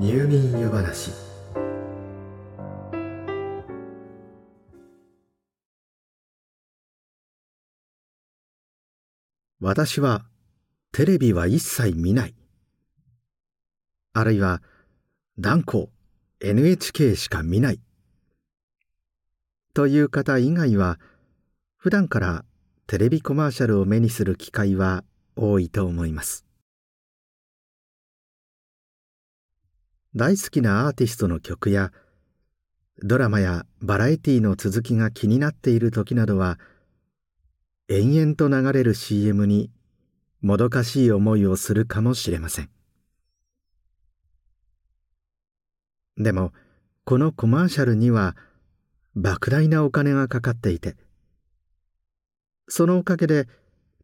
入眠湯話。私はテレビは一切見ない。あるいは断固 NHK しか見ない。という方以外は普段からテレビコマーシャルを目にする機会は多いと思います。大好きなアーティストの曲やドラマやバラエティーの続きが気になっている時などは延々と流れる CM にもどかしい思いをするかもしれません。でもこのコマーシャルには莫大なお金がかかっていてそのおかげで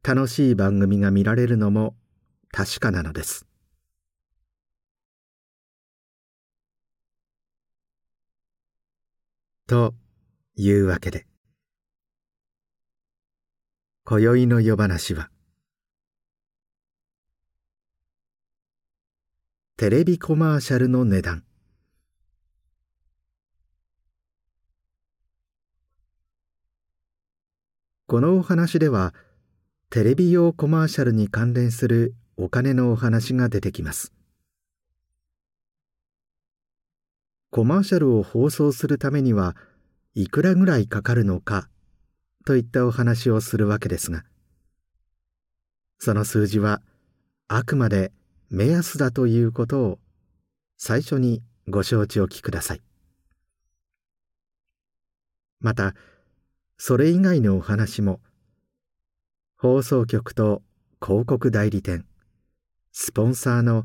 楽しい番組が見られるのも確かなのです。というわけで。今宵の夜話は。テレビコマーシャルの値段。このお話ではテレビ用コマーシャルに関連するお金のお話が出てきます。コマーシャルを放送するためにはいくらぐらいかかるのかといったお話をするわけですがその数字はあくまで目安だということを最初にご承知おきください。またそれ以外のお話も放送局と広告代理店スポンサーの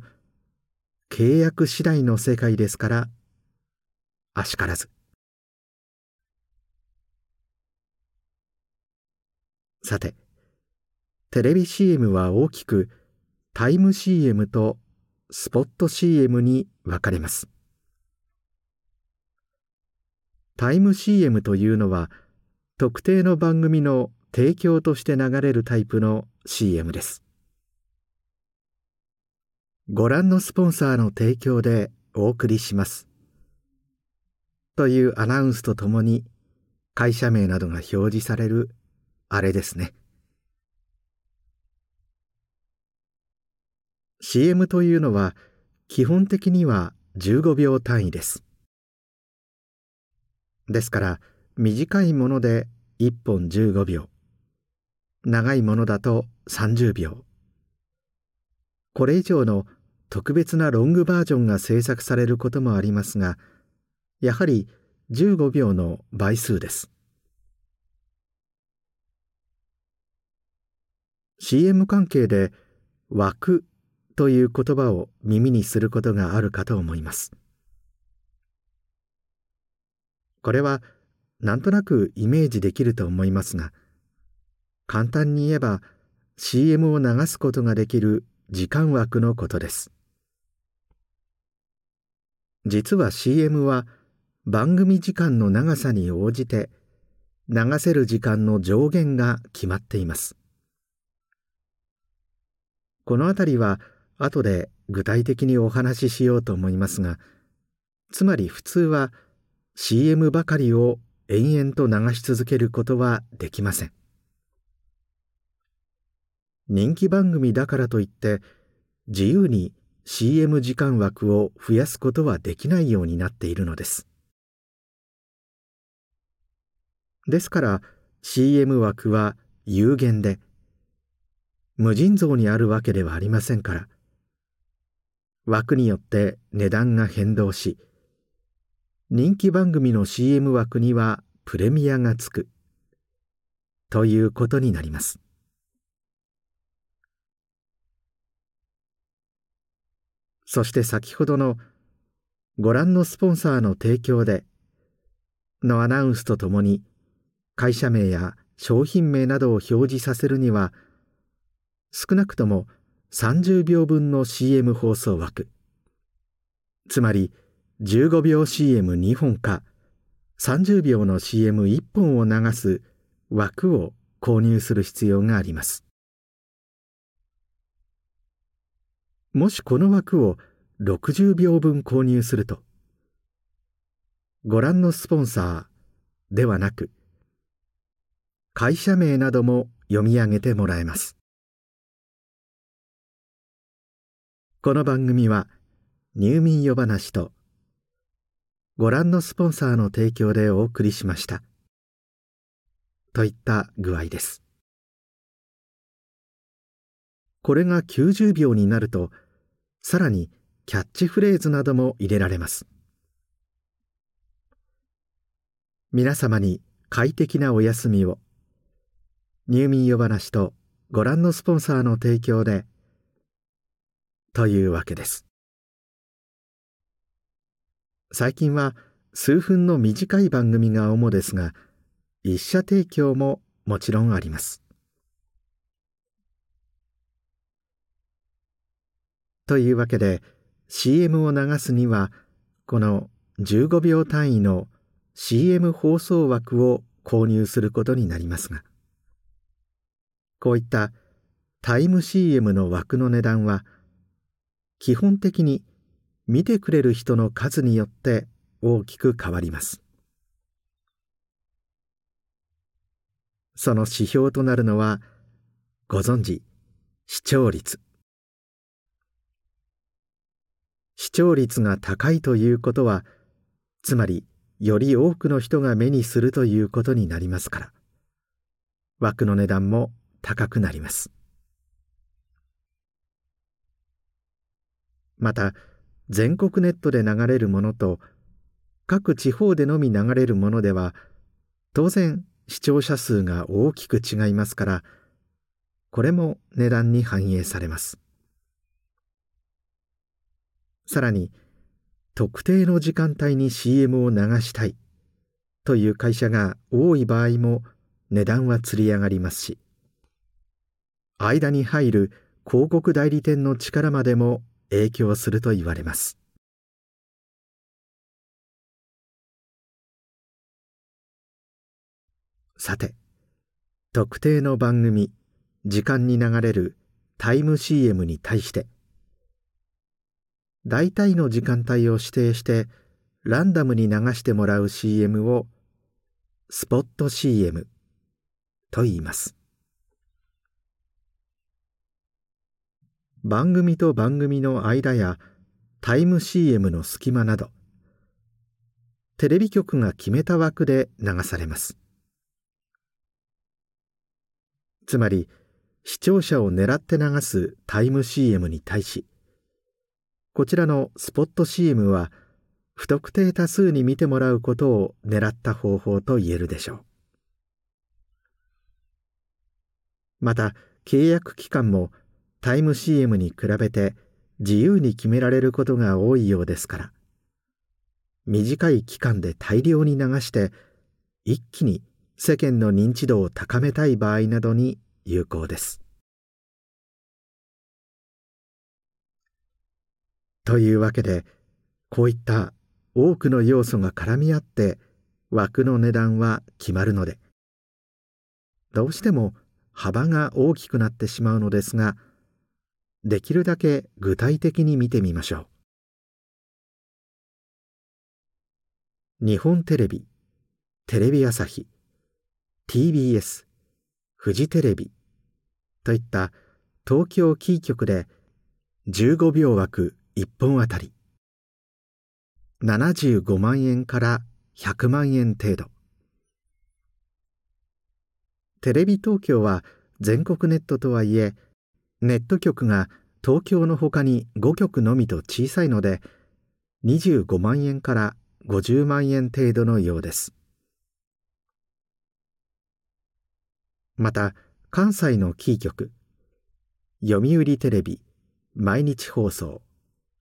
契約次第の世界ですからあしからず。さてテレビ CM は大きくタイム CM とスポット CM に分かれます。タイム CM というのは特定の番組の提供として流れるタイプの CM です。ご覧のスポンサーの提供でお送りします。というアナウンスとともに会社名などが表示されるあれですね。CM というのは基本的には15秒単位です。ですから短いもので1本15秒。長いものだと30秒。これ以上の特別なロングバージョンが制作されることもありますがやはり15秒の倍数です。CM 関係で枠という言葉を耳にすることがあるかと思います。これはなんとなくイメージできると思いますが簡単に言えば CM を流すことができる時間枠のことです。実は CM は番組時間の長さに応じて流せる時間の上限が決まっています。この辺りは後で具体的にお話ししようと思いますがつまり普通は CM ばかりを延々と流し続けることはできません。人気番組だからといって自由に CM 時間枠を増やすことはできないようになっているのです。ですから CM 枠は有限で無尽蔵にあるわけではありませんから。枠によって値段が変動し人気番組の CM 枠にはプレミアがつく。ということになります。そして先ほどのご覧のスポンサーの提供でのアナウンスとともに会社名や商品名などを表示させるには少なくとも30秒分の CM 放送枠。つまり15秒 CM2 本か30秒の CM1 本を流す枠を購入する必要があります。もしこの枠を60秒分購入するとご覧のスポンサーではなく会社名なども読み上げてもらえます。この番組は入眠夜話とご覧のスポンサーの提供でお送りしました。といった具合です。これが90秒になるとさらにキャッチフレーズなども入れられます。皆様に快適なお休みを。入眠夜話とご覧のスポンサーの提供でというわけです。最近は数分の短い番組が主ですが一社提供ももちろんあります。というわけで CM を流すにはこの15秒単位の CM 放送枠を購入することになりますがこういったタイム CM の枠の値段は基本的に見てくれる人の数によって大きく変わります。その指標となるのはご存知視聴率。視聴率が高いということはつまりより多くの人が目にするということになりますから。枠の値段も高くなります。また全国ネットで流れるものと各地方でのみ流れるものでは当然視聴者数が大きく違いますからこれも値段に反映されます。さらに特定の時間帯に CM を流したいという会社が多い場合も値段はつり上がりますし間に入る広告代理店の力までも影響すると言われます。さて特定の番組時間に流れるタイム CM に対して「大体の時間帯を指定してランダムに流してもらう CM をスポット CM と言います。番組と番組の間やタイム CM の隙間などテレビ局が決めた枠で流されます。つまり視聴者を狙って流すタイム CM に対しこちらのスポット CM は不特定多数に見てもらうことを狙った方法と言えるでしょう。また契約期間もタイム CM に比べて自由に決められることが多いようですから。短い期間で大量に流して一気に世間の認知度を高めたい場合などに有効です。というわけでこういった多くの要素が絡み合って枠の値段は決まるのでどうしても幅が大きくなってしまうのですができるだけ具体的に見てみましょう。日本テレビテレビ朝日 TBS フジテレビといった東京キー局で15秒枠1本あたり75万円から100万円程度テレビ東京は全国ネットとはいえネット局が東京のほかに5局のみと小さいので25万円から50万円程度のようです。また関西のキー局読売テレビ毎日放送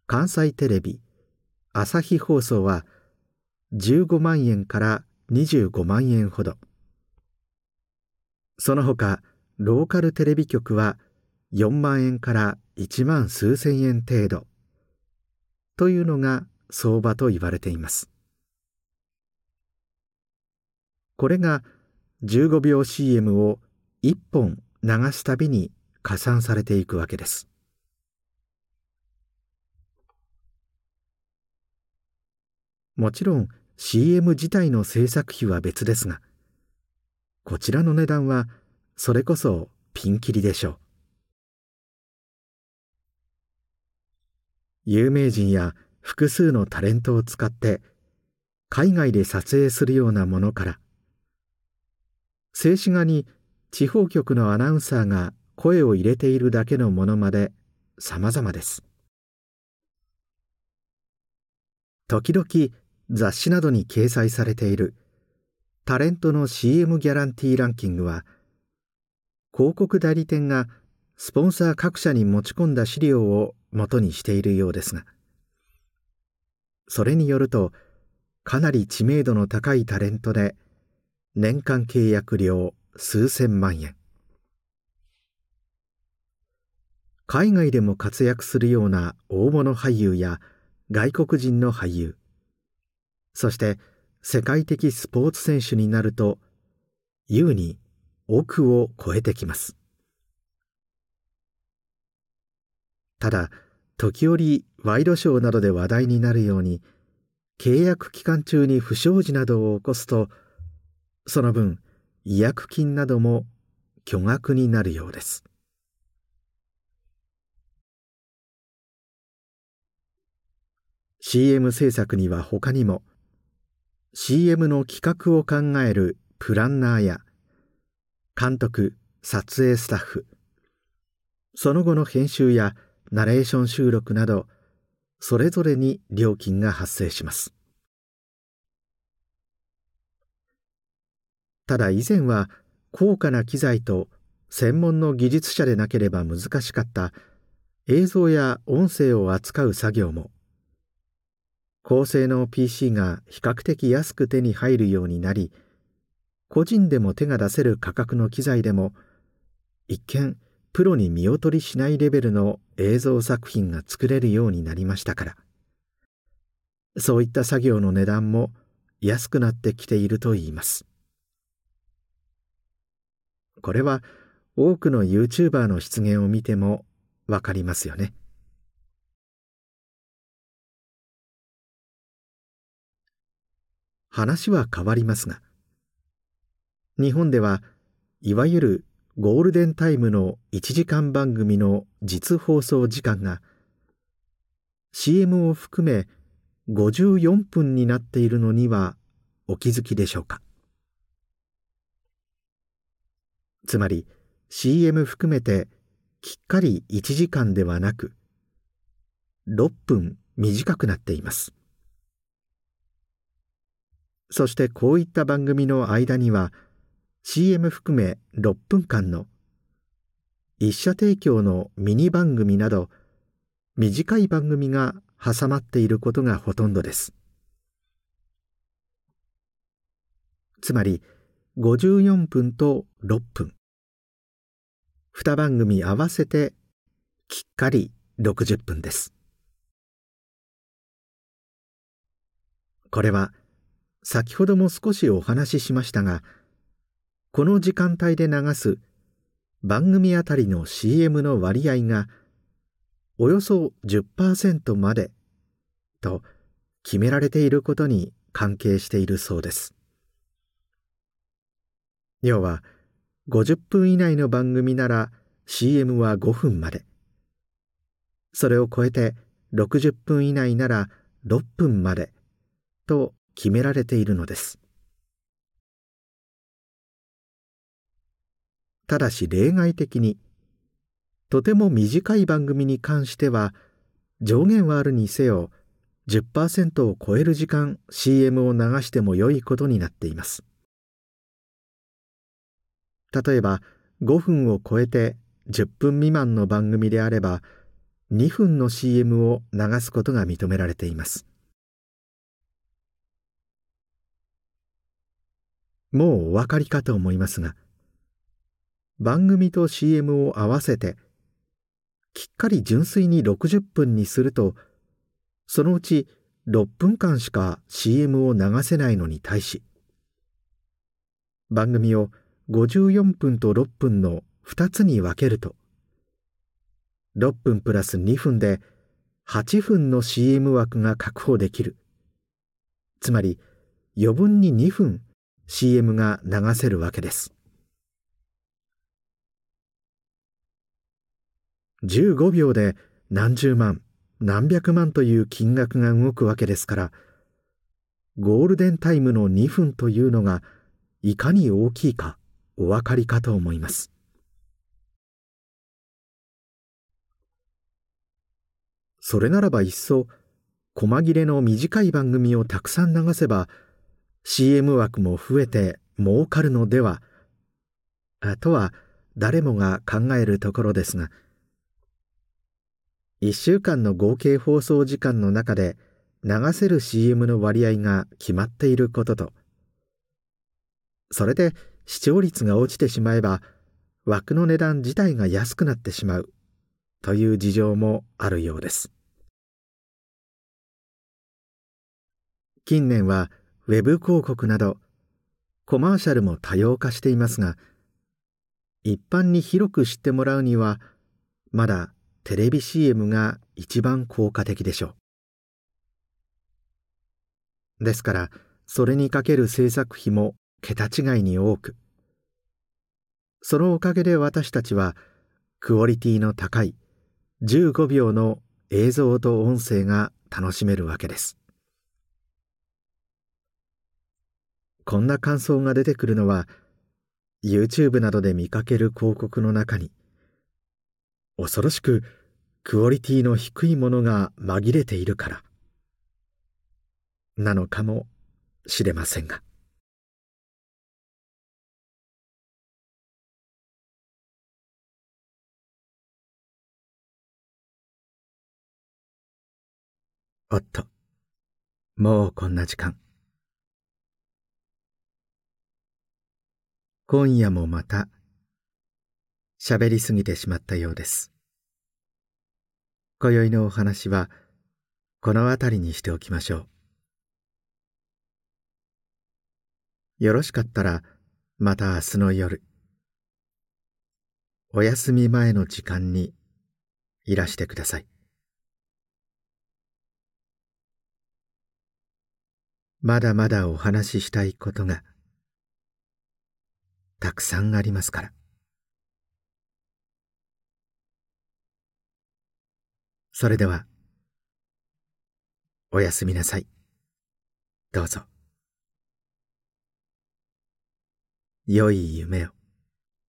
関西テレビ朝日放送は15万円から25万円ほど。その他ローカルテレビ局は4万円から1万数千円程度。というのが相場と言われています。これが15秒 CM を1本流すたびに加算されていくわけです。もちろん CM 自体の制作費は別ですがこちらの値段はそれこそピンキリでしょう。有名人や複数のタレントを使って海外で撮影するようなものから静止画に地方局のアナウンサーが声を入れているだけのものまで様々です。時々雑誌などに掲載されているタレントの CM ギャランティーランキングは広告代理店がスポンサー各社に持ち込んだ資料を元にしているようですが。それによるとかなり知名度の高いタレントで年間契約料数千万円。海外でも活躍するような大物俳優や外国人の俳優。そして世界的スポーツ選手になると優に億を超えてきます。ただ時折ワイドショーなどで話題になるように契約期間中に不祥事などを起こすとその分違約金なども巨額になるようです。CM 制作には他にも CM の企画を考えるプランナーや監督撮影スタッフその後の編集やナレーション収録などそれぞれに料金が発生します。ただ以前は高価な機材と専門の技術者でなければ難しかった映像や音声を扱う作業も高性能 PC が比較的安く手に入るようになり個人でも手が出せる価格の機材でも一見プロに見劣りしないレベルの映像作品が作れるようになりましたから。そういった作業の値段も安くなってきているといいます。これは多くの YouTuber の出現を見てもわかりますよね。話は変わりますが日本ではいわゆるゴールデンタイムの1時間番組の実放送時間が CM を含め54分になっているのにはお気づきでしょうか。つまり CM 含めてきっかり1時間ではなく6分短くなっています。そしてこういった番組の間には CM 含め6分間の一社提供のミニ番組など短い番組が挟まっていることがほとんどです。つまり54分と6分。2番組合わせてきっかり60分です。これは先ほども少しお話ししましたがこの時間帯で流す番組あたりの CM の割合がおよそ10%までと決められていることに関係しているそうです。要は50分以内の番組なら CM は5分まで。それを超えて60分以内なら6分までと決められているのです。ただし例外的に。とても短い番組に関しては上限はあるにせよ10%を超える時間 CM を流しても良いことになっています。例えば5分を超えて10分未満の番組であれば2分の CM を流すことが認められています。もうお分かりかと思いますが番組と CM を合わせてきっかり純粋に60分にするとそのうち6分間しか CM を流せないのに対し番組を54分と6分の2つに分けると6分プラス2分で8分の CM 枠が確保できる。つまり余分に2分 CM が流せるわけです。15秒で何十万何百万という金額が動くわけですからゴールデンタイムの2分というのがいかに大きいかお分かりかと思います。それならばいっそ細切れの短い番組をたくさん流せば CM 枠も増えて儲かるのではとは誰もが考えるところですが1週間の合計放送時間の中で流せる CM の割合が決まっていることと。それで視聴率が落ちてしまえば枠の値段自体が安くなってしまう。という事情もあるようです。近年はウェブ広告などコマーシャルも多様化していますが一般に広く知ってもらうにはまだテレビ CM が一番効果的でしょう。ですからそれにかける制作費も桁違いに多く。そのおかげで私たちはクオリティの高い15秒の映像と音声が楽しめるわけです。こんな感想が出てくるのは YouTube などで見かける広告の中に恐ろしくクオリティの低いものが紛れているから。なのかもしれませんが。おっと。もうこんな時間。今夜もまた喋りすぎてしまったようです。今宵のお話はこの辺りにしておきましょう。よろしかったらまた明日の夜、お休み前の時間にいらしてください。まだまだお話ししたいことがたくさんありますからそれではおやすみなさい。どうぞ。良い夢を。